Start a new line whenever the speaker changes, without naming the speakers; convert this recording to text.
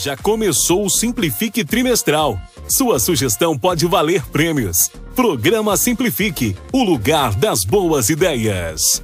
Já começou o Simplifique Trimestral. Sua sugestão pode valer prêmios. Programa Simplifique o lugar das boas ideias.